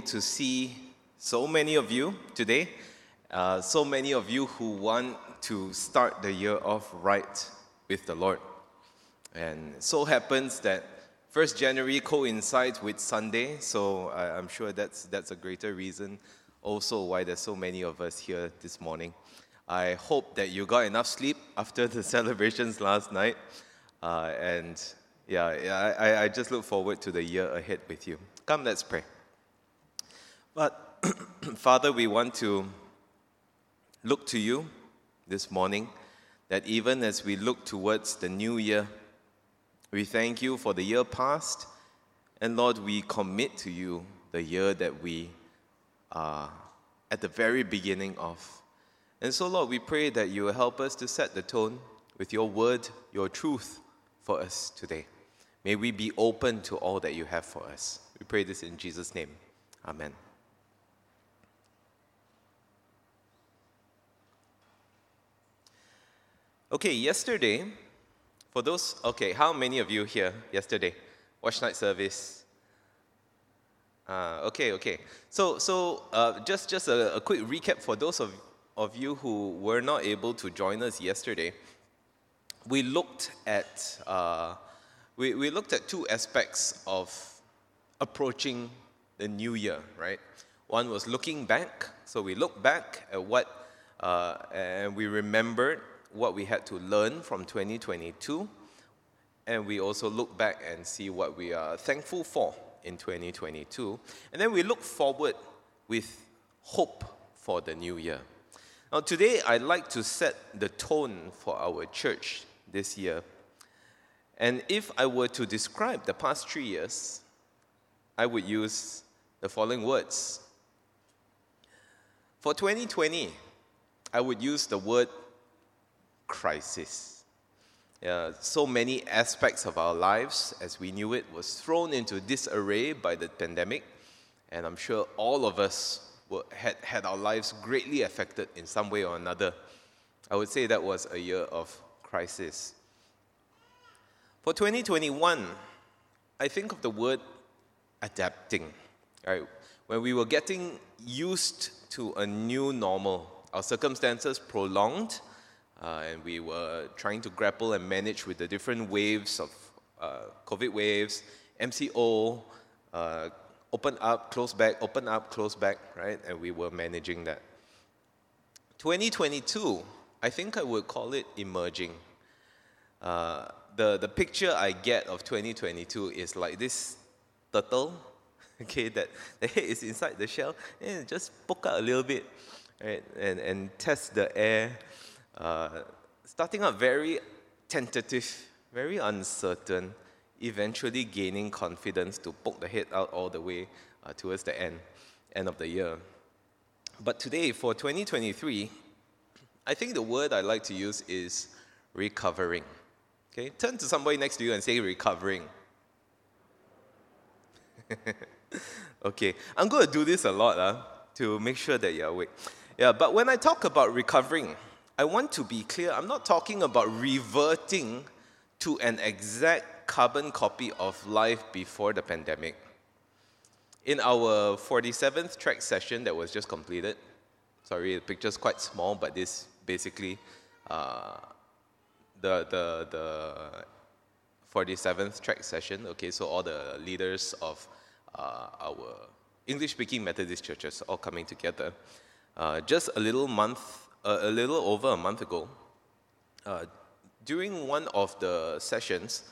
to see so many of you today, uh, so many of you who want to start the year off right with the Lord. And so happens that 1st January coincides with Sunday, so I, I'm sure that's, that's a greater reason also why there's so many of us here this morning. I hope that you got enough sleep after the celebrations last night. Uh, and yeah, yeah I, I just look forward to the year ahead with you. Come, let's pray. But, Father, we want to look to you this morning that even as we look towards the new year, we thank you for the year past. And Lord, we commit to you the year that we are at the very beginning of. And so, Lord, we pray that you will help us to set the tone with your word, your truth for us today. May we be open to all that you have for us. We pray this in Jesus' name. Amen. Okay, yesterday, for those, okay, how many of you here yesterday? Watch night service. Uh, okay, okay. So, so uh, just, just a, a, quick recap for those of, of you who were not able to join us yesterday. We looked at, uh, we, we looked at two aspects of approaching the new year, right? One was looking back. So we looked back at what, uh, and we remembered what we had to learn from 2022, and we also look back and see what we are thankful for in 2022. And then we look forward with hope for the new year. Now, today I'd like to set the tone for our church this year. And if I were to describe the past three years, I would use the following words. For 2020, I would use the word crisis. Yeah, so many aspects of our lives, as we knew it, was thrown into disarray by the pandemic, and I'm sure all of us were, had, had our lives greatly affected in some way or another. I would say that was a year of crisis. For 2021, I think of the word adapting. Right? When we were getting used to a new normal, our circumstances prolonged, uh, and we were trying to grapple and manage with the different waves of uh, COVID waves, MCO, uh, open up, close back, open up, close back, right? And we were managing that. 2022, I think I would call it emerging. Uh, the, the picture I get of 2022 is like this turtle, okay, that the head is inside the shell, and just poke out a little bit, right, and, and test the air uh, starting out very tentative, very uncertain, eventually gaining confidence to poke the head out all the way uh, towards the end, end of the year. But today, for 2023, I think the word I like to use is recovering. Okay, turn to somebody next to you and say recovering. okay, I'm going to do this a lot uh, to make sure that you're awake. Yeah, but when I talk about recovering, I want to be clear, I'm not talking about reverting to an exact carbon copy of life before the pandemic. In our 47th TRAC session that was just completed, sorry, the picture's quite small, but this basically uh, the, the, the 47th TRAC session, okay, so all the leaders of uh, our English speaking Methodist churches all coming together. Uh, just a little month a little over a month ago, uh, during one of the sessions,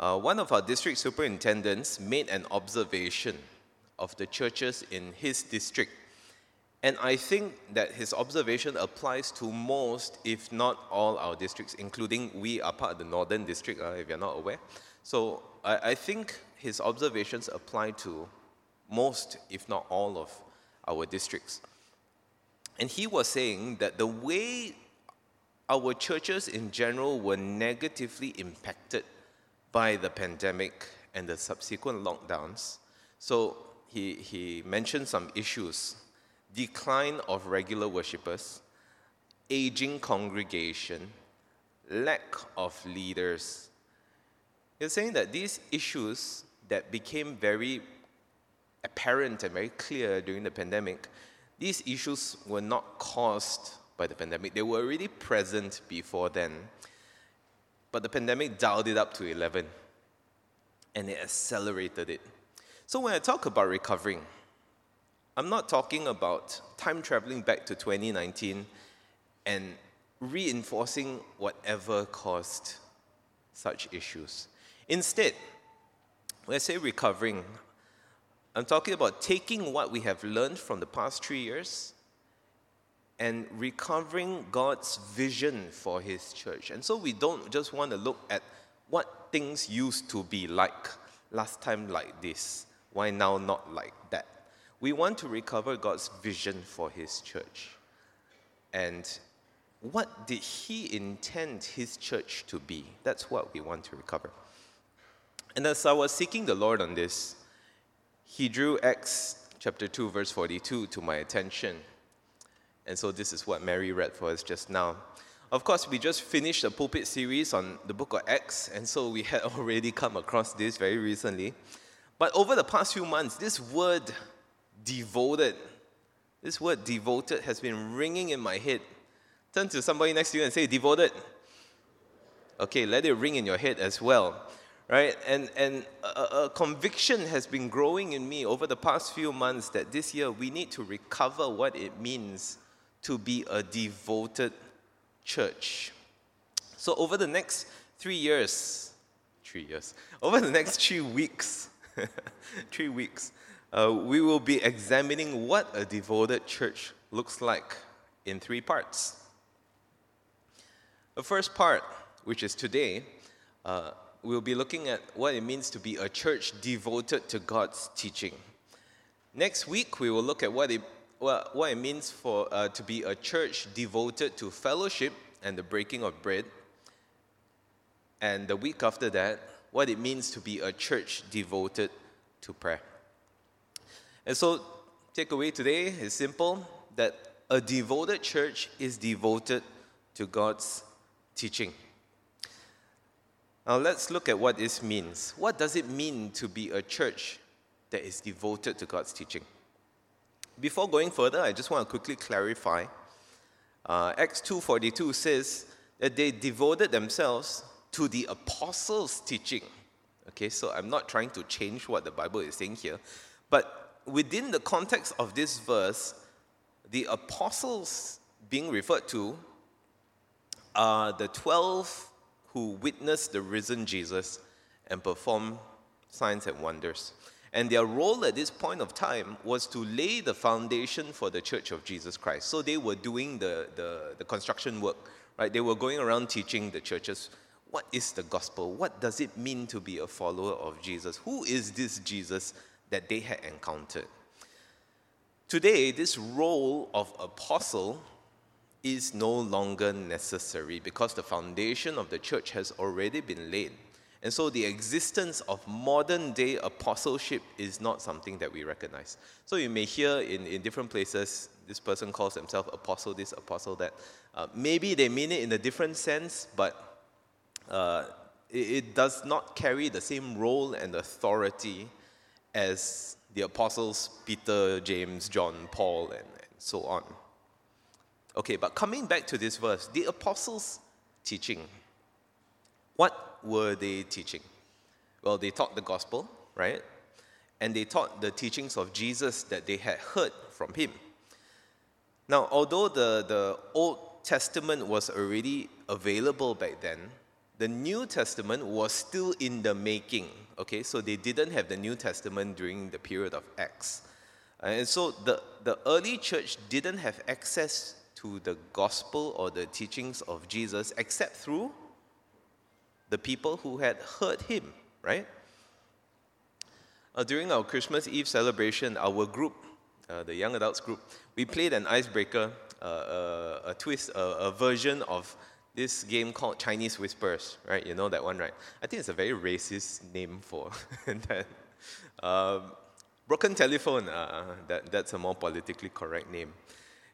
uh, one of our district superintendents made an observation of the churches in his district. And I think that his observation applies to most, if not all, our districts, including we are part of the Northern District, uh, if you're not aware. So I, I think his observations apply to most, if not all, of our districts. And he was saying that the way our churches in general were negatively impacted by the pandemic and the subsequent lockdowns. So he, he mentioned some issues decline of regular worshippers, aging congregation, lack of leaders. He's saying that these issues that became very apparent and very clear during the pandemic, these issues were not caused by the pandemic. They were already present before then. But the pandemic dialed it up to 11 and it accelerated it. So when I talk about recovering, I'm not talking about time traveling back to 2019 and reinforcing whatever caused such issues. Instead, when I say recovering, I'm talking about taking what we have learned from the past three years and recovering God's vision for His church. And so we don't just want to look at what things used to be like last time, like this. Why now not like that? We want to recover God's vision for His church. And what did He intend His church to be? That's what we want to recover. And as I was seeking the Lord on this, He drew Acts chapter 2, verse 42 to my attention. And so this is what Mary read for us just now. Of course, we just finished a pulpit series on the book of Acts, and so we had already come across this very recently. But over the past few months, this word devoted, this word devoted has been ringing in my head. Turn to somebody next to you and say, devoted. Okay, let it ring in your head as well. Right? And, and a, a conviction has been growing in me over the past few months that this year we need to recover what it means to be a devoted church. So, over the next three years, three years, over the next three weeks, three weeks, uh, we will be examining what a devoted church looks like in three parts. The first part, which is today, uh, we'll be looking at what it means to be a church devoted to God's teaching. Next week, we will look at what it well, what it means for uh, to be a church devoted to fellowship and the breaking of bread. And the week after that, what it means to be a church devoted to prayer. And so, takeaway today is simple that a devoted church is devoted to God's teaching. Now, let's look at what this means. What does it mean to be a church that is devoted to God's teaching? Before going further, I just want to quickly clarify. Uh, Acts 2.42 says that they devoted themselves to the apostles' teaching. Okay, so I'm not trying to change what the Bible is saying here. But within the context of this verse, the apostles being referred to are the 12 who witnessed the risen Jesus and performed signs and wonders. And their role at this point of time was to lay the foundation for the church of Jesus Christ. So they were doing the, the, the construction work, right? They were going around teaching the churches what is the gospel? What does it mean to be a follower of Jesus? Who is this Jesus that they had encountered? Today, this role of apostle is no longer necessary because the foundation of the church has already been laid. And so the existence of modern day apostleship is not something that we recognize. So you may hear in, in different places, this person calls himself apostle this, apostle that. Uh, maybe they mean it in a different sense, but uh, it, it does not carry the same role and authority as the apostles Peter, James, John, Paul, and, and so on. Okay, but coming back to this verse, the apostles' teaching, what were they teaching? Well, they taught the gospel, right? And they taught the teachings of Jesus that they had heard from him. Now, although the, the Old Testament was already available back then, the New Testament was still in the making. Okay, so they didn't have the New Testament during the period of Acts. And so the, the early church didn't have access to the gospel or the teachings of Jesus except through the people who had heard him, right? Uh, during our Christmas Eve celebration, our group, uh, the young adults group, we played an icebreaker, uh, uh a twist, a version of this game called Chinese Whispers, right? You know that one, right? I think it's a very racist name for that. Um, broken telephone, uh, that, that's a more politically correct name.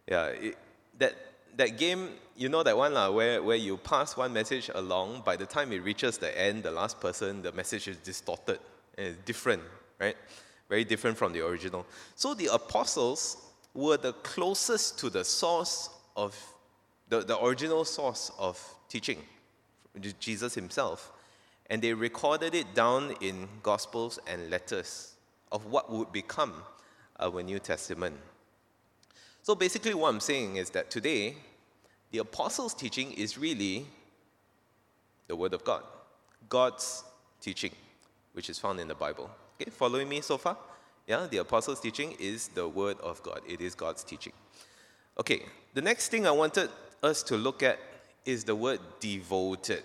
Yeah, it, that that game, you know that one lah, where, where you pass one message along, by the time it reaches the end, the last person, the message is distorted and it's different, right? very different from the original. So the apostles were the closest to the source of the, the original source of teaching, Jesus himself. And they recorded it down in Gospels and letters of what would become our New Testament. So basically, what I'm saying is that today, the apostles' teaching is really the Word of God, God's teaching, which is found in the Bible. Okay, following me so far? Yeah, the apostles' teaching is the Word of God, it is God's teaching. Okay, the next thing I wanted us to look at is the word devoted.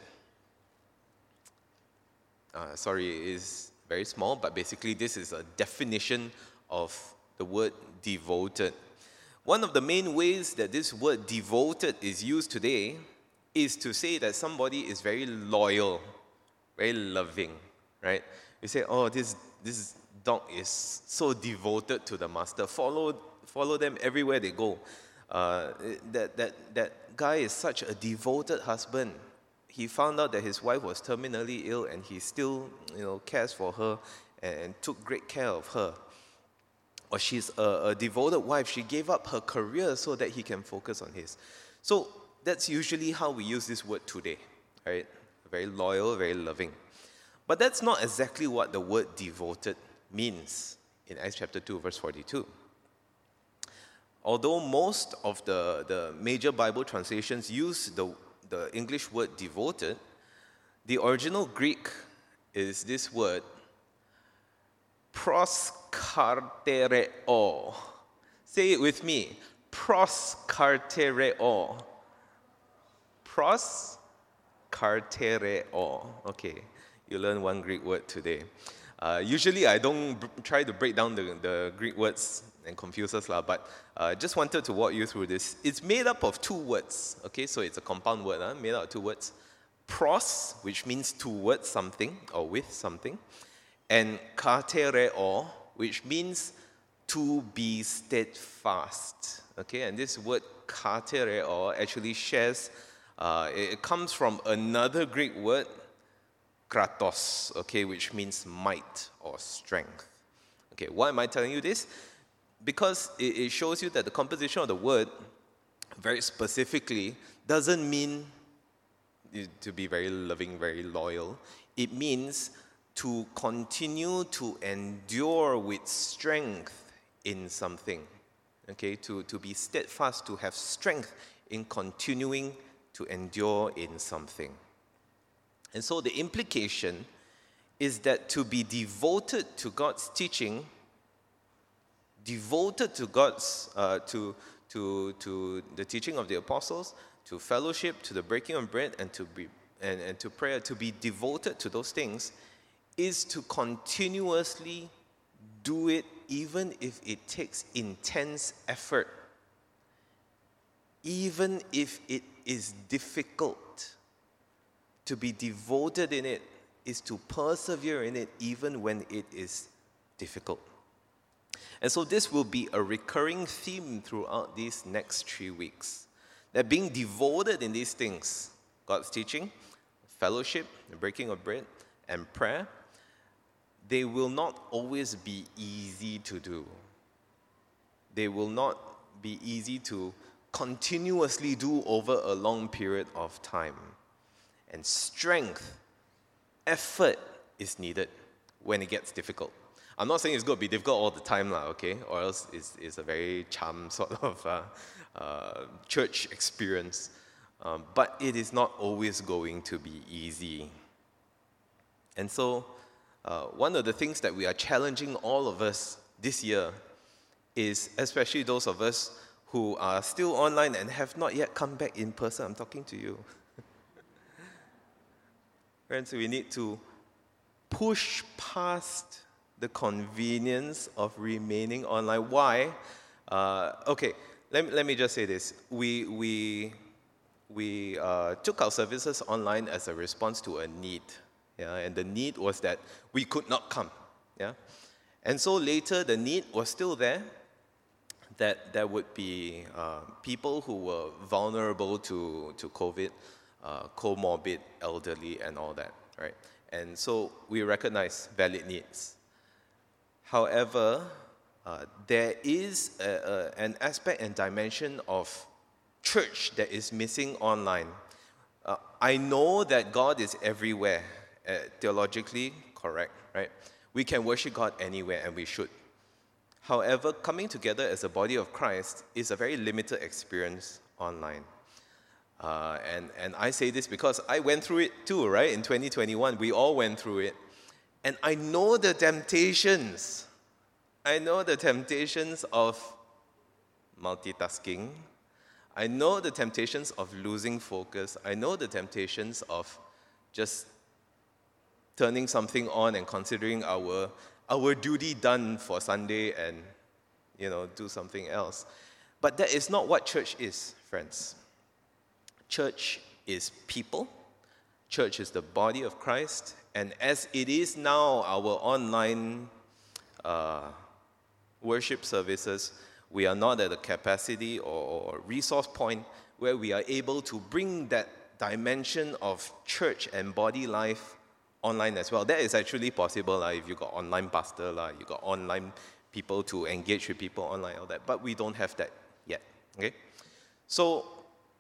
Uh, sorry, it is very small, but basically, this is a definition of the word devoted. One of the main ways that this word devoted is used today is to say that somebody is very loyal, very loving, right? You say, oh, this, this dog is so devoted to the master. Follow, follow them everywhere they go. Uh, that, that, that guy is such a devoted husband. He found out that his wife was terminally ill and he still you know, cares for her and, and took great care of her. Or she's a, a devoted wife. She gave up her career so that he can focus on his. So that's usually how we use this word today, right? Very loyal, very loving. But that's not exactly what the word devoted means in Acts chapter 2, verse 42. Although most of the, the major Bible translations use the, the English word devoted, the original Greek is this word proskartereo. Say it with me. Proskartereo. Proskartereo. Okay, you learn one Greek word today. Uh, usually, I don't b- try to break down the, the Greek words and confuse us, lah, but I uh, just wanted to walk you through this. It's made up of two words, okay? So it's a compound word, huh? made up of two words. Pros, which means towards something or with something, and katereo, which means to be steadfast. Okay, and this word katereo actually shares, uh, it comes from another Greek word, kratos, okay, which means might or strength. Okay, why am I telling you this? Because it, it shows you that the composition of the word, very specifically, doesn't mean to be very loving, very loyal. It means to continue to endure with strength in something. Okay, to, to be steadfast, to have strength in continuing to endure in something. And so the implication is that to be devoted to God's teaching, devoted to God's, uh, to, to, to the teaching of the apostles, to fellowship, to the breaking of bread, and to, be, and, and to prayer, to be devoted to those things, is to continuously do it even if it takes intense effort, even if it is difficult to be devoted in it is to persevere in it even when it is difficult. And so, this will be a recurring theme throughout these next three weeks. That being devoted in these things God's teaching, fellowship, the breaking of bread, and prayer they will not always be easy to do. They will not be easy to continuously do over a long period of time and strength, effort is needed when it gets difficult. I'm not saying it's going to be difficult all the time, lah, okay? Or else it's, it's a very charm sort of uh, uh, church experience. Um, but it is not always going to be easy. And so, uh, one of the things that we are challenging all of us this year is, especially those of us who are still online and have not yet come back in person, I'm talking to you. Friends, we need to push past the convenience of remaining online. Why? Uh, okay, let, let me just say this. We, we, we uh, took our services online as a response to a need. Yeah, and the need was that we could not come. Yeah? And so later, the need was still there that there would be uh, people who were vulnerable to, to COVID uh, comorbid, elderly, and all that, right? And so we recognize valid needs. However, uh, there is a, a, an aspect and dimension of church that is missing online. Uh, I know that God is everywhere, uh, theologically correct, right? We can worship God anywhere, and we should. However, coming together as a body of Christ is a very limited experience online. Uh, and, and I say this because I went through it too, right? In 2021, we all went through it. And I know the temptations. I know the temptations of multitasking. I know the temptations of losing focus. I know the temptations of just turning something on and considering our, our duty done for Sunday and, you know, do something else. But that is not what church is, friends. Church is people. Church is the body of Christ. And as it is now, our online uh, worship services, we are not at a capacity or resource point where we are able to bring that dimension of church and body life online as well. That is actually possible uh, if you got online pastor, uh, you got online people to engage with people online, all that. But we don't have that yet. Okay? So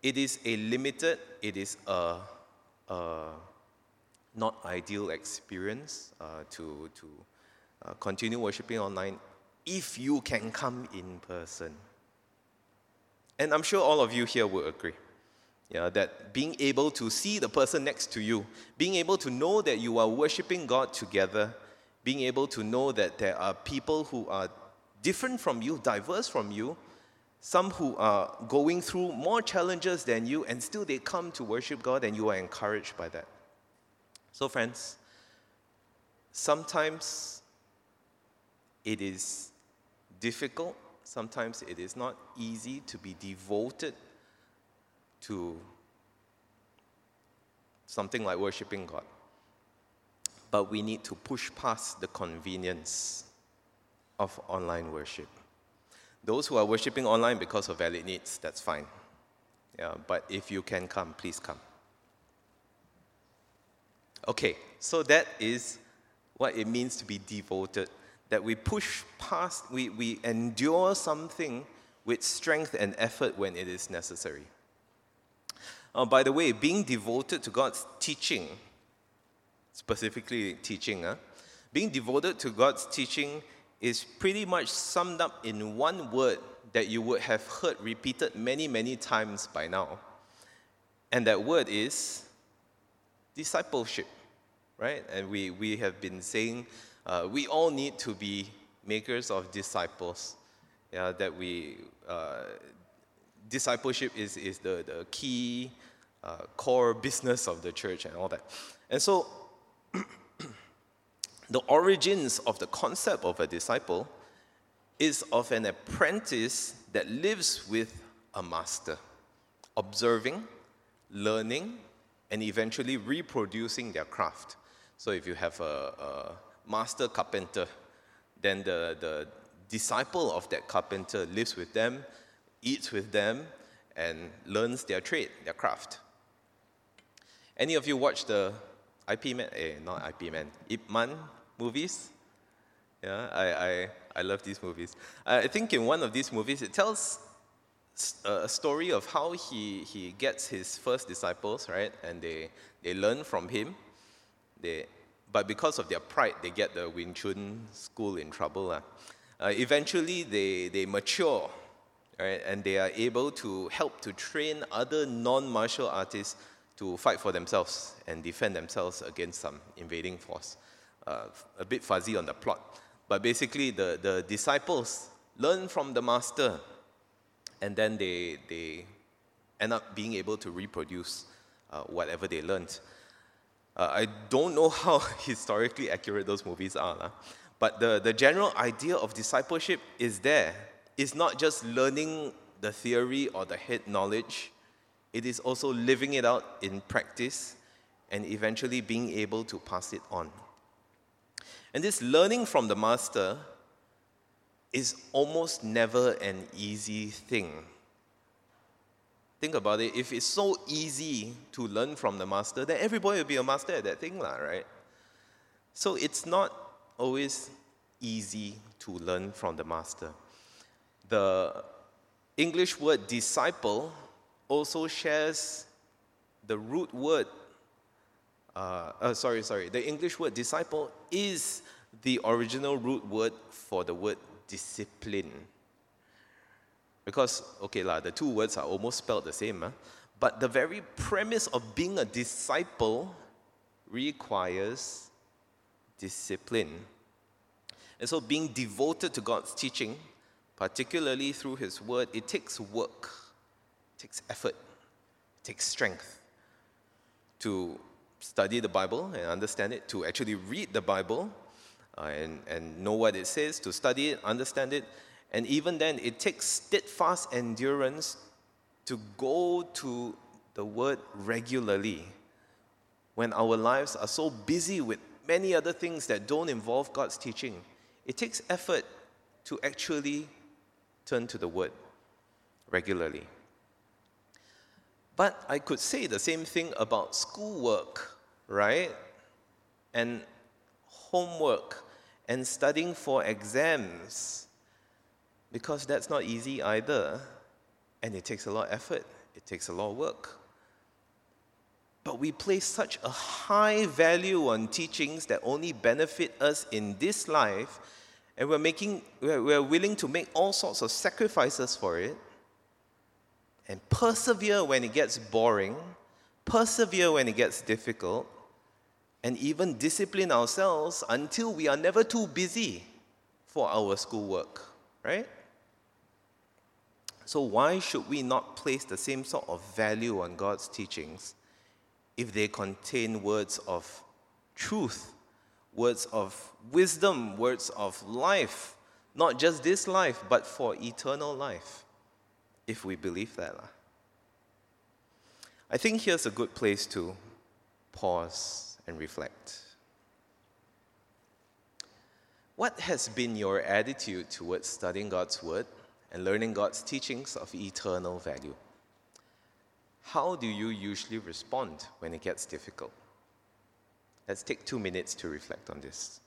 it is a limited, it is a, a not ideal experience uh, to, to uh, continue worshiping online if you can come in person. And I'm sure all of you here will agree. Yeah, that being able to see the person next to you, being able to know that you are worshiping God together, being able to know that there are people who are different from you, diverse from you, some who are going through more challenges than you, and still they come to worship God and you are encouraged by that. So, friends, sometimes it is difficult, sometimes it is not easy to be devoted to something like worshiping God. But we need to push past the convenience of online worship. Those who are worshiping online because of valid needs, that's fine. Yeah, but if you can come, please come. Okay, so that is what it means to be devoted that we push past, we, we endure something with strength and effort when it is necessary. Uh, by the way, being devoted to God's teaching, specifically teaching, huh? being devoted to God's teaching is pretty much summed up in one word that you would have heard repeated many, many times by now. And that word is discipleship, right? And we, we have been saying uh, we all need to be makers of disciples. Yeah, that we, uh, discipleship is, is the, the key uh, core business of the church and all that. And so, the origins of the concept of a disciple is of an apprentice that lives with a master, observing, learning, and eventually reproducing their craft. So, if you have a, a master carpenter. Then the, the disciple of that carpenter lives with them, eats with them, and learns their trade, their craft. Any of you watch the IP Man, eh, not IP Man, Ip Man movies? Yeah, I, I, I love these movies. I think in one of these movies, it tells a story of how he, he gets his first disciples, right? And they, they learn from him. They, but because of their pride, they get the Wing Chun school in trouble. Uh. Uh, eventually, they, they mature, right, and they are able to help to train other non martial artists to fight for themselves and defend themselves against some invading force. Uh, a bit fuzzy on the plot. But basically, the, the disciples learn from the master, and then they, they end up being able to reproduce uh, whatever they learned. Uh, I don't know how historically accurate those movies are, uh, but the, the general idea of discipleship is there. It's not just learning the theory or the head knowledge, it is also living it out in practice and eventually being able to pass it on. And this learning from the master is almost never an easy thing. Think about it. If it's so easy to learn from the master, then everybody will be a master at that thing, right? So it's not always easy to learn from the master. The English word disciple also shares the root word. Uh, uh, sorry, sorry. The English word disciple is the original root word for the word discipline. Because, okay, la, the two words are almost spelled the same, but the very premise of being a disciple requires discipline. And so, being devoted to God's teaching, particularly through His Word, it takes work, takes effort, it takes strength to study the Bible and understand it, to actually read the Bible uh, and, and know what it says, to study it, understand it. And even then, it takes steadfast endurance to go to the Word regularly when our lives are so busy with many other things that don't involve God's teaching. It takes effort to actually turn to the Word regularly. But I could say the same thing about schoolwork, right? And homework and studying for exams, because that's not easy either. And it takes a lot of effort, it takes a lot of work. But we place such a high value on teachings that only benefit us in this life, and we're, making, we're, we're willing to make all sorts of sacrifices for it, and persevere when it gets boring, persevere when it gets difficult, and even discipline ourselves until we are never too busy for our schoolwork, right? So, why should we not place the same sort of value on God's teachings if they contain words of truth, words of wisdom, words of life, not just this life, but for eternal life, if we believe that. I think here's a good place to pause and reflect. What has been your attitude towards studying God's Word and learning God's teachings of eternal value? How do you usually respond when it gets difficult? Let's take two minutes to reflect on this.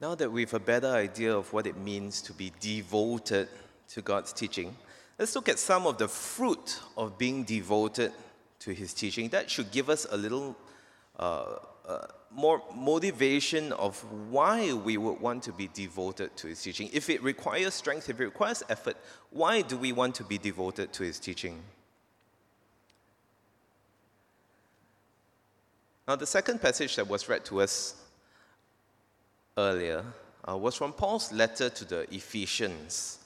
Now that we have a better idea of what it means to be devoted to God's teaching, let's look at some of the fruit of being devoted to His teaching. That should give us a little uh, uh, more motivation of why we would want to be devoted to His teaching. If it requires strength, if it requires effort, why do we want to be devoted to His teaching? Now, the second passage that was read to us earlier uh, was from Paul's letter to the Ephesians.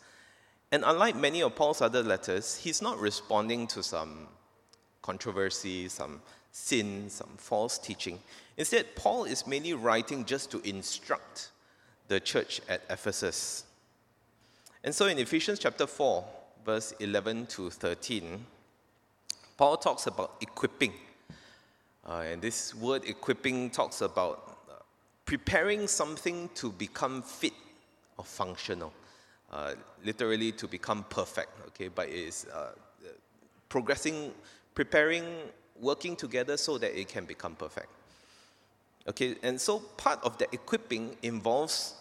And unlike many of Paul's other letters, he's not responding to some controversy, some sin, some false teaching. Instead, Paul is mainly writing just to instruct the church at Ephesus. And so in Ephesians chapter 4, verse 11 to 13, Paul talks about equipping. Uh, and this word equipping talks about preparing something to become fit or functional, uh, literally to become perfect, okay? But it is uh, progressing, preparing, working together so that it can become perfect. Okay, and so part of the equipping involves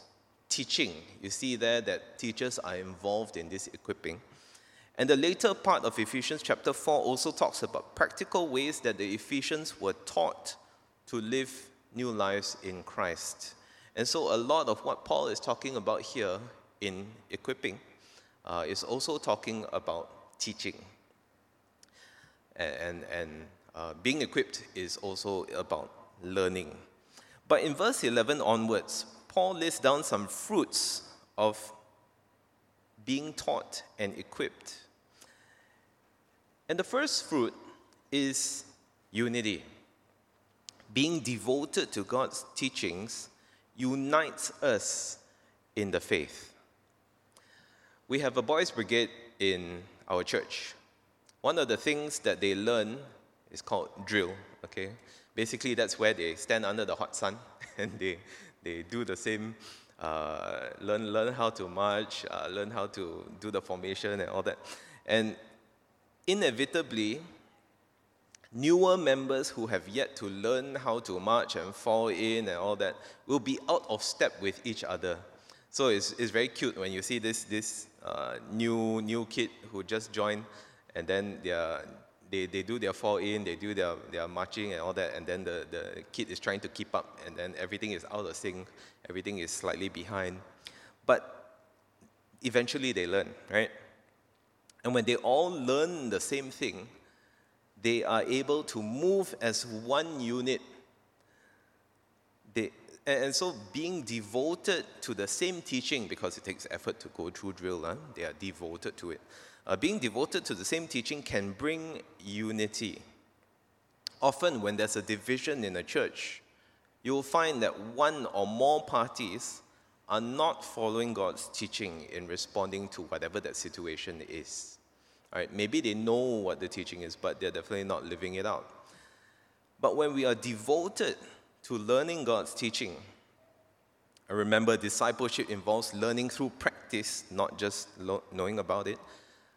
teaching. You see there that teachers are involved in this equipping. And the later part of Ephesians chapter 4 also talks about practical ways that the Ephesians were taught to live new lives in Christ. And so a lot of what Paul is talking about here in equipping uh, is also talking about teaching. And, and, and uh, being equipped is also about learning. But in verse 11 onwards, Paul lists down some fruits of being taught and equipped. And the first fruit is unity. Being devoted to God's teachings unites us in the faith. We have a boys' brigade in our church. One of the things that they learn is called drill, okay? Basically, that's where they stand under the hot sun and they, they do the same, uh, learn, learn how to march, uh, learn how to do the formation and all that. And inevitably, newer members who have yet to learn how to march and fall in and all that will be out of step with each other. So it's, it's very cute when you see this, this uh, new, new kid who just joined and then they, they, they do their fall in, they do their, their marching and all that, and then the, the kid is trying to keep up, and then everything is out of sync, everything is slightly behind. But eventually they learn, right? And when they all learn the same thing, they are able to move as one unit. They, and so being devoted to the same teaching, because it takes effort to go through drill, huh? they are devoted to it. Uh, being devoted to the same teaching can bring unity. Often, when there's a division in a church, you'll find that one or more parties are not following God's teaching in responding to whatever that situation is. Right? Maybe they know what the teaching is, but they're definitely not living it out. But when we are devoted to learning God's teaching, I remember discipleship involves learning through practice, not just lo- knowing about it.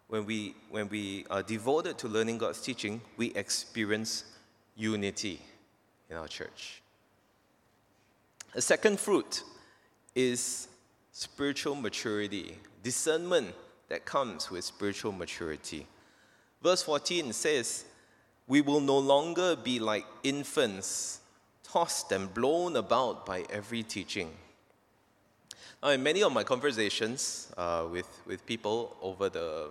When we, when we are devoted to learning God's teaching, we experience unity in our church. A second fruit is spiritual maturity, discernment that comes with spiritual maturity. Verse 14 says, We will no longer be like infants, tossed and blown about by every teaching. Now, in many of my conversations uh, with, with people over the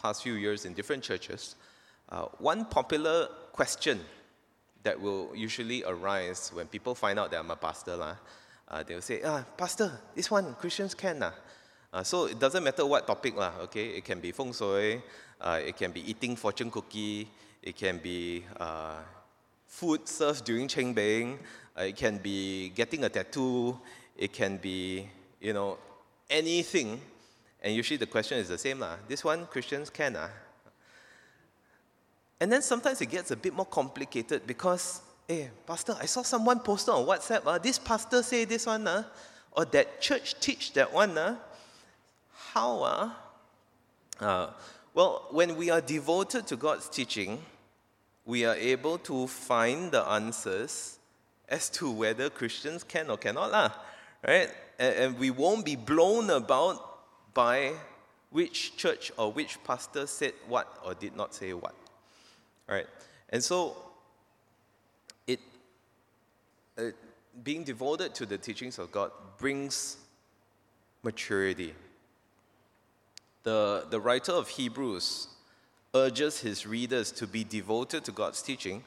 past few years in different churches, uh, one popular question that will usually arise when people find out that I'm a pastor, lah, uh, they'll say, ah, Pastor, this one Christians can. Uh. Uh, so it doesn't matter what topic, lah, okay? It can be feng shui, uh, it can be eating fortune cookie, it can be uh, food served during Cheng Beng, uh, it can be getting a tattoo, it can be, you know, anything. And usually the question is the same, lah. This one Christians can, ah. And then sometimes it gets a bit more complicated because, hey, Pastor, I saw someone posted on WhatsApp, uh, this pastor say this one, uh, or that church teach that one. Uh, how? Uh? Well, when we are devoted to God's teaching, we are able to find the answers as to whether Christians can or cannot, lah, right? And, and we won't be blown about by which church or which pastor said what or did not say what. Right? And so, it, uh, being devoted to the teachings of God brings maturity. The, the writer of Hebrews urges his readers to be devoted to God's teaching,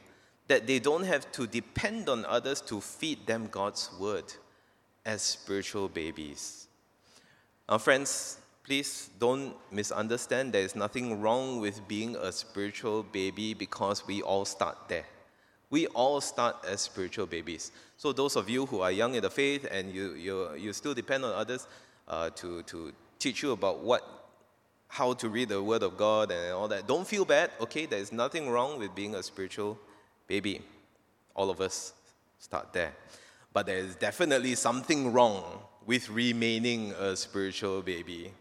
that they don't have to depend on others to feed them God's word. as spiritual babies. Now, friends, please don't misunderstand. There is nothing wrong with being a spiritual baby because we all start there. We all start as spiritual babies. So, those of you who are young in the faith and you, you, you still depend on others uh, to, to teach you about what how to read the Word of God and all that. Don't feel bad, okay? There's nothing wrong with being a spiritual baby. All of us start there. But there's definitely something wrong with remaining a spiritual baby.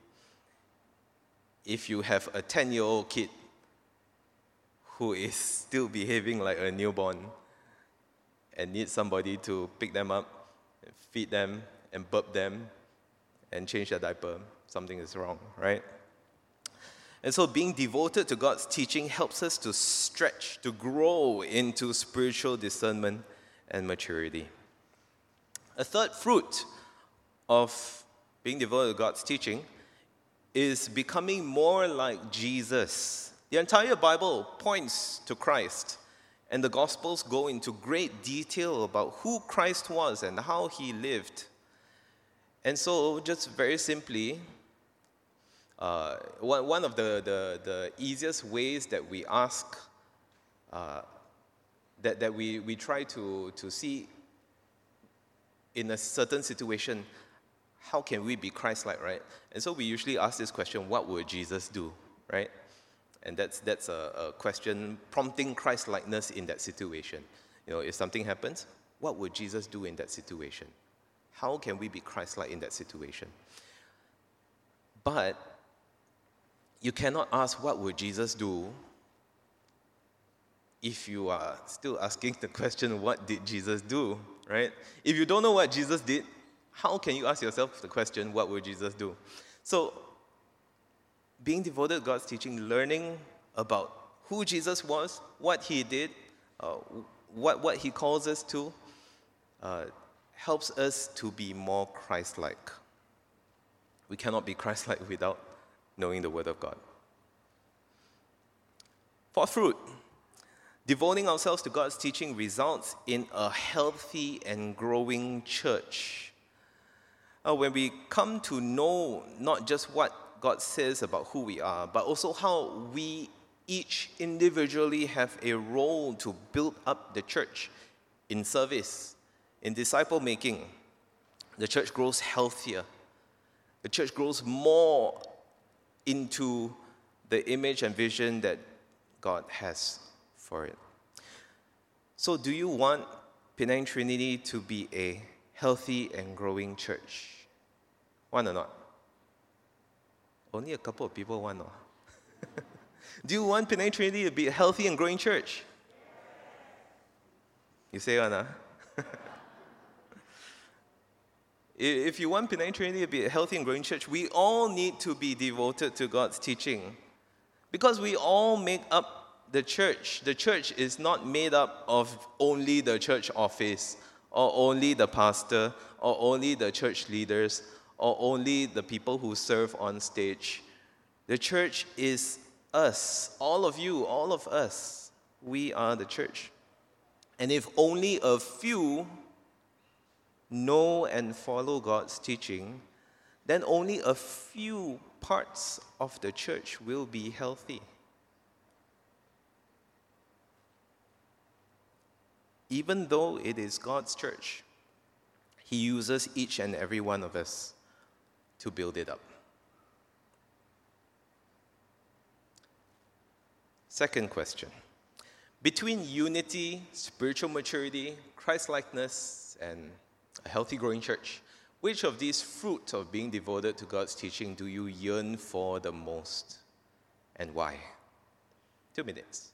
If you have a 10 year old kid who is still behaving like a newborn and needs somebody to pick them up, feed them, and burp them, and change their diaper, something is wrong, right? And so, being devoted to God's teaching helps us to stretch, to grow into spiritual discernment and maturity. A third fruit of being devoted to God's teaching is becoming more like Jesus. The entire Bible points to Christ, and the Gospels go into great detail about who Christ was and how he lived. And so, just very simply, uh, one, one of the, the, the easiest ways that we ask, uh, that, that we, we try to, to see in a certain situation, how can we be Christ like, right? And so we usually ask this question what would Jesus do, right? And that's, that's a, a question prompting Christ likeness in that situation. You know, if something happens, what would Jesus do in that situation? How can we be Christ like in that situation? But you cannot ask, What would Jesus do? if you are still asking the question, What did Jesus do? Right? If you don't know what Jesus did, how can you ask yourself the question, What would Jesus do? So, being devoted to God's teaching, learning about who Jesus was, what he did, uh, what, what he calls us to, uh, helps us to be more Christ like. We cannot be Christ like without knowing the Word of God. Fourth fruit devoting ourselves to God's teaching results in a healthy and growing church. Uh, when we come to know not just what God says about who we are, but also how we each individually have a role to build up the church in service, in disciple making, the church grows healthier. The church grows more into the image and vision that God has for it. So, do you want Penang Trinity to be a healthy and growing church? Want or not? Only a couple of people want. No? do you want Penang Trinity to be a healthy and growing church? You say huh? If you want Penang Trinity to be a healthy and growing church, we all need to be devoted to God's teaching. Because we all make up the church. The church is not made up of only the church office, or only the pastor, or only the church leaders, or only the people who serve on stage. The church is us, all of you, all of us. We are the church. And if only a few know and follow God's teaching, then only a few parts of the church will be healthy. Even though it is God's church, He uses each and every one of us to build it up. Second question Between unity, spiritual maturity, Christ likeness, and a healthy growing church, which of these fruits of being devoted to God's teaching do you yearn for the most and why? Two minutes.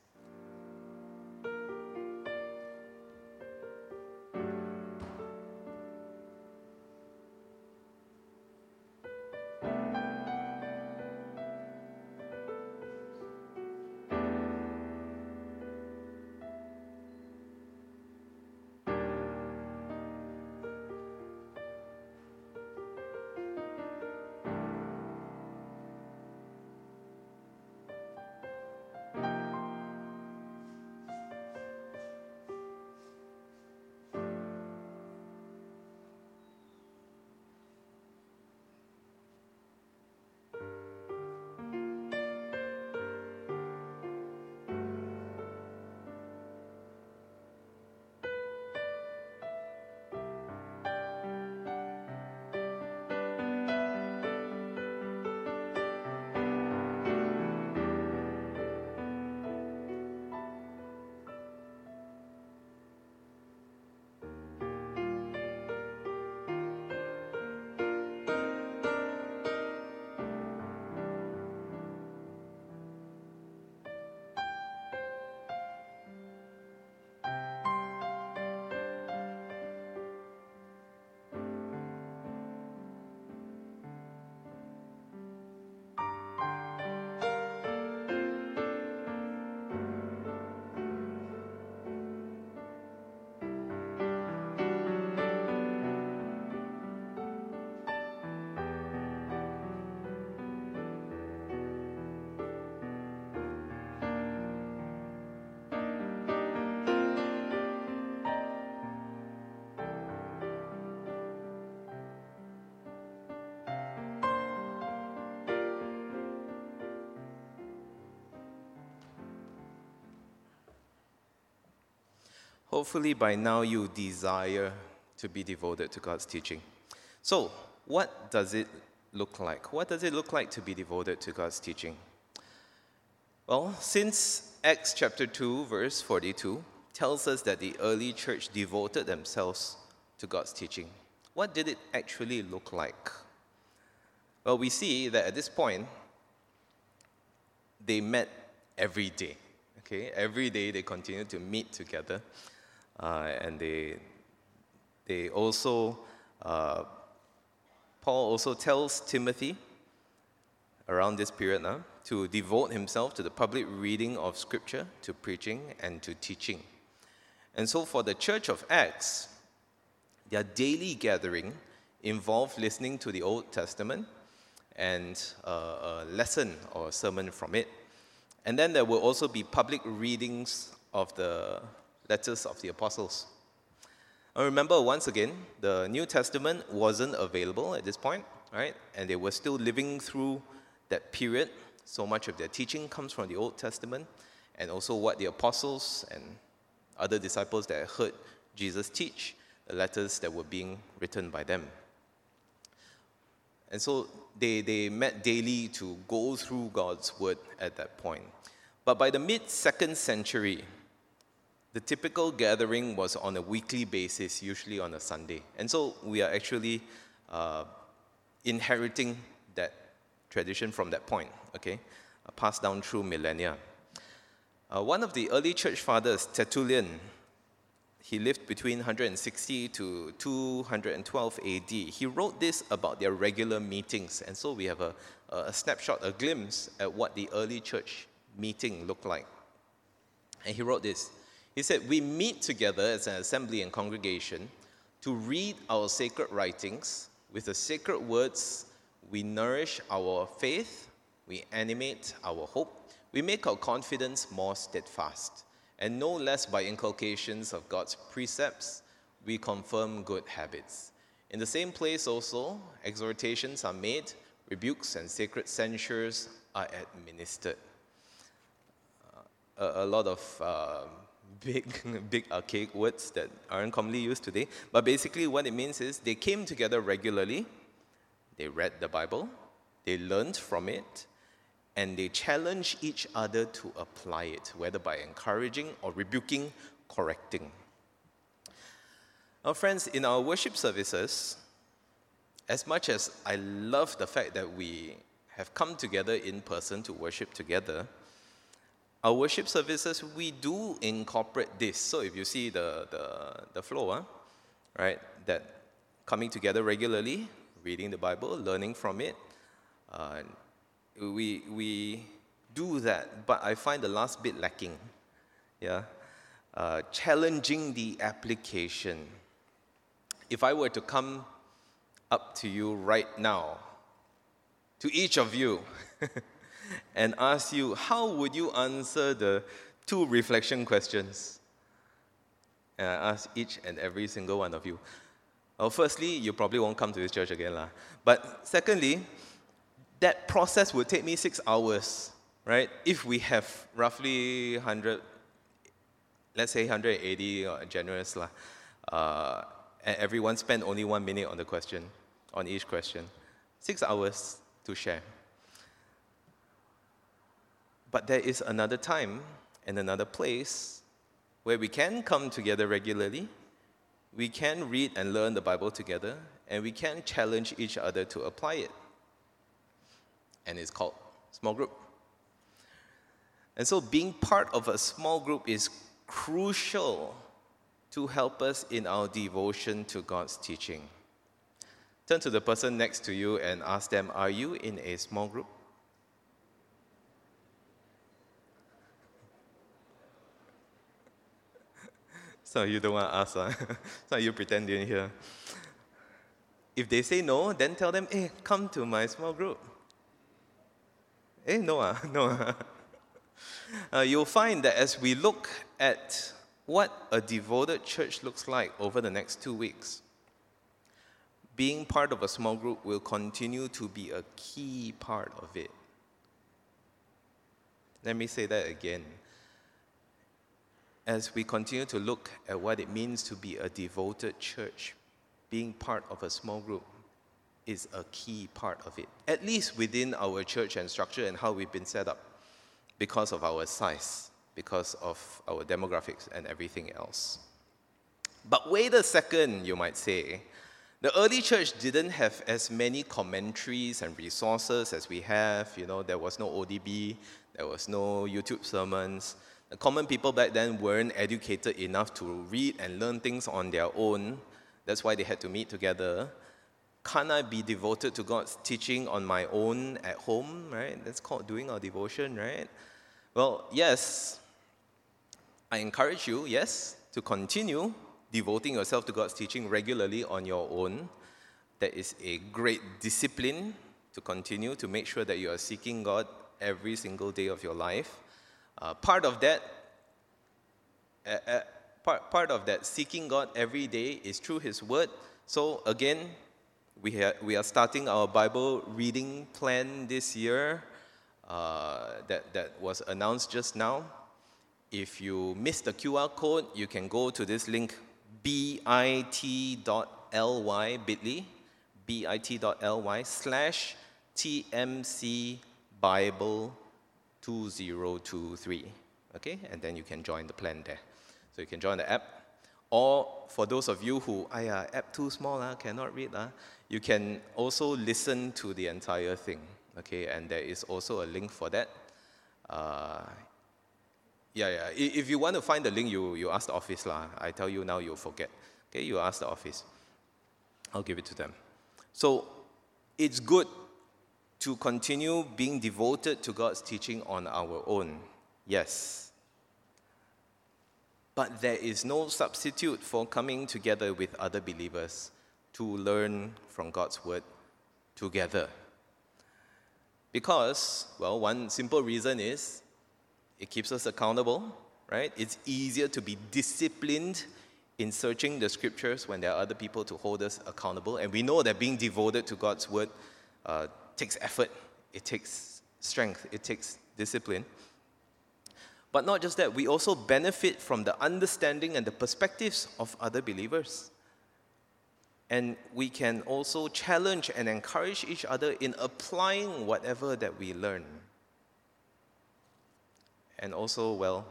Hopefully by now you desire to be devoted to God's teaching. So, what does it look like? What does it look like to be devoted to God's teaching? Well, since Acts chapter 2, verse 42 tells us that the early church devoted themselves to God's teaching, what did it actually look like? Well, we see that at this point, they met every day. Okay, every day they continued to meet together, and they they also uh, Paul also tells Timothy around this period now to devote himself to the public reading of Scripture, to preaching, and to teaching. And so, for the church of Acts, their daily gathering involved listening to the Old Testament and a lesson or a sermon from it. And then there will also be public readings of the letters of the apostles. I remember once again, the New Testament wasn't available at this point, right? And they were still living through that period. So much of their teaching comes from the Old Testament and also what the apostles and other disciples that heard Jesus teach, the letters that were being written by them. And so they, they met daily to go through God's word at that point. But by the mid second century, the typical gathering was on a weekly basis, usually on a Sunday. And so we are actually uh, inheriting that tradition from that point, okay? Uh, passed down through millennia. Uh, one of the early church fathers, Tertullian, he lived between 160 to 212 AD. He wrote this about their regular meetings. And so we have a, a snapshot, a glimpse at what the early church meeting looked like. And he wrote this He said, We meet together as an assembly and congregation to read our sacred writings. With the sacred words, we nourish our faith, we animate our hope, we make our confidence more steadfast and no less by inculcations of God's precepts, we confirm good habits. In the same place also, exhortations are made, rebukes and sacred censures are administered. Uh, a, a, lot of uh, big, big uh, archaic words that aren't commonly used today, but basically what it means is they came together regularly, they read the Bible, they learned from it, and they challenged each other to apply it, whether by encouraging or rebuking, correcting. Now, friends, in our worship services, as much as I love the fact that we have come together in person to worship together, our worship services, we do incorporate this. So if you see the, the, the flow, huh? right, that coming together regularly, reading the Bible, learning from it, uh, we, we do that, but I find the last bit lacking. Yeah? Uh, challenging the application. If I were to come up to you right now, to each of you, and ask you, how would you answer the two reflection questions? And I ask each and every single one of you. Well, firstly, you probably won't come to this church again. Lah. But secondly, that process would take me six hours, right? If we have roughly 100, let's say 180 or generous, lah, uh, and everyone spend only one minute on the question, on each question. Six hours to share. But there is another time and another place where we can come together regularly, we can read and learn the Bible together, and we can challenge each other to apply it and it's called small group. And so, being part of a small group is crucial to help us in our devotion to God's teaching. Turn to the person next to you and ask them, Are you in a small group? So you don't want to ask, huh? so you pretend you didn't hear. If they say no, then tell them, hey, come to my small group. Eh, no, uh, no. uh, you'll find that as we look at what a devoted church looks like over the next two weeks, being part of a small group will continue to be a key part of it. Let me say that again. As we continue to look at what it means to be a devoted church, being part of a small group is a key part of it, at least within our church and structure and how we've been set up because of our size, because of our demographics, and everything else. But wait a second, you might say. The early church didn't have as many commentaries and resources as we have. You know, there was no ODB, there was no YouTube sermons. Common people back then weren't educated enough to read and learn things on their own. That's why they had to meet together. Can't I be devoted to God's teaching on my own at home, right? That's called doing our devotion, right? Well, yes, I encourage you, yes, to continue devoting yourself to God's teaching regularly on your own. That is a great discipline to continue to make sure that you are seeking God every single day of your life. Uh, part of that, uh, uh, part, part of that seeking God every day is through His Word. So again, we, ha- we are starting our Bible reading plan this year uh, that, that was announced just now. If you missed the QR code, you can go to this link bit.ly, bit.ly, bit.ly slash TMC Bible 2023. Okay, and then you can join the plan there. So you can join the app. Or for those of you who, yeah, app too small, uh, cannot read, uh, you can also listen to the entire thing. Okay, and there is also a link for that. Uh, yeah, yeah. If you want to find the link, you, you ask the office. Lah. I tell you now, you'll forget. Okay, you ask the office. I'll give it to them. So it's good to continue being devoted to God's teaching on our own. Yes. But there is no substitute for coming together with other believers to learn from God's word together. Because, well, one simple reason is it keeps us accountable, right? It's easier to be disciplined in searching the scriptures when there are other people to hold us accountable. And we know that being devoted to God's word uh, takes effort, it takes strength, it takes discipline. But not just that, we also benefit from the understanding and the perspectives of other believers. And we can also challenge and encourage each other in applying whatever that we learn. And also, well,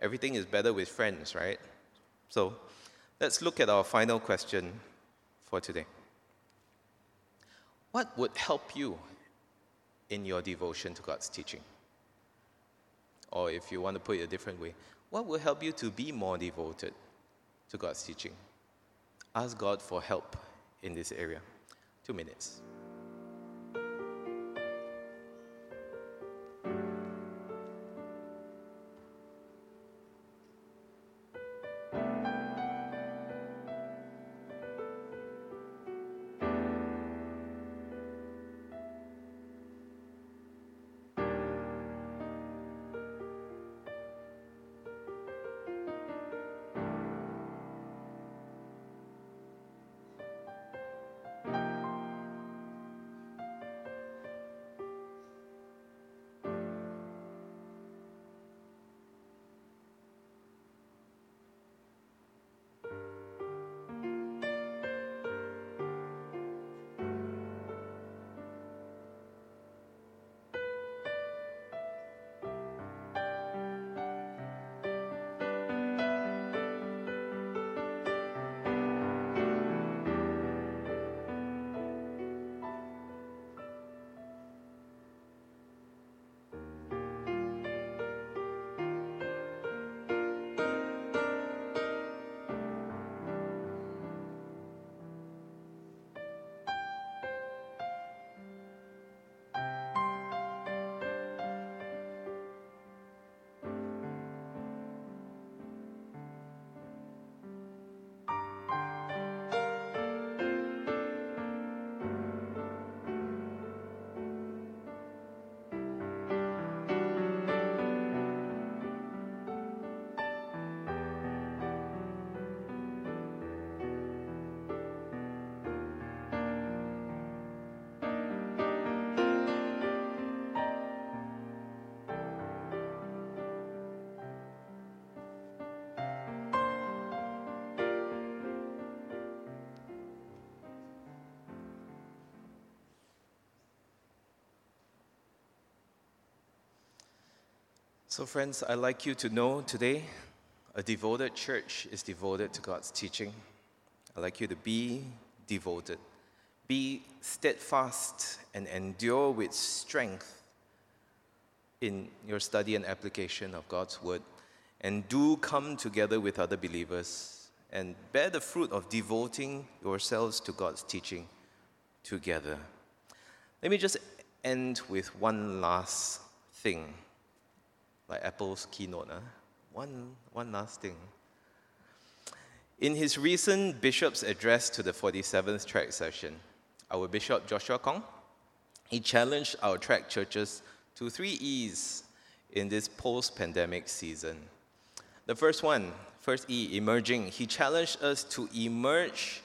everything is better with friends, right? So let's look at our final question for today. What would help you in your devotion to God's teaching? Or if you want to put it a different way, what will help you to be more devoted to God's teaching? Ask God for help in this area. Two minutes. So, friends, I'd like you to know today a devoted church is devoted to God's teaching. I'd like you to be devoted. Be steadfast and endure with strength in your study and application of God's word. And do come together with other believers and bear the fruit of devoting yourselves to God's teaching together. Let me just end with one last thing, like Apple's keynote. Huh? One, one last thing. In his recent bishop's address to the 47th TRAC session, our Bishop Joshua Kong, he challenged our TRAC churches to three E's in this post pandemic season. The first one, first E, emerging. He challenged us to emerge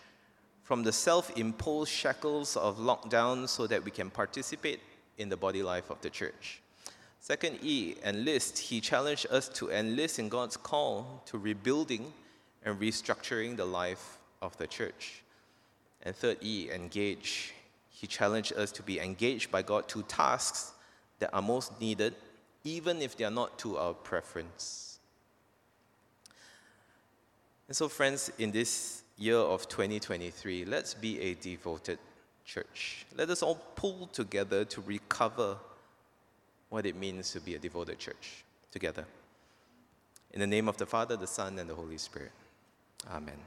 from the self imposed shackles of lockdown so that we can participate in the body life of the church. Second E, enlist. He challenged us to enlist in God's call to rebuilding and restructuring the life of the church. And third E, engage. He challenged us to be engaged by God to tasks that are most needed, even if they are not to our preference. And so, friends, in this year of 2023, let's be a devoted church. Let us all pull together to recover what it means to be a devoted church together. In the name of the Father, the Son, and the Holy Spirit. Amen.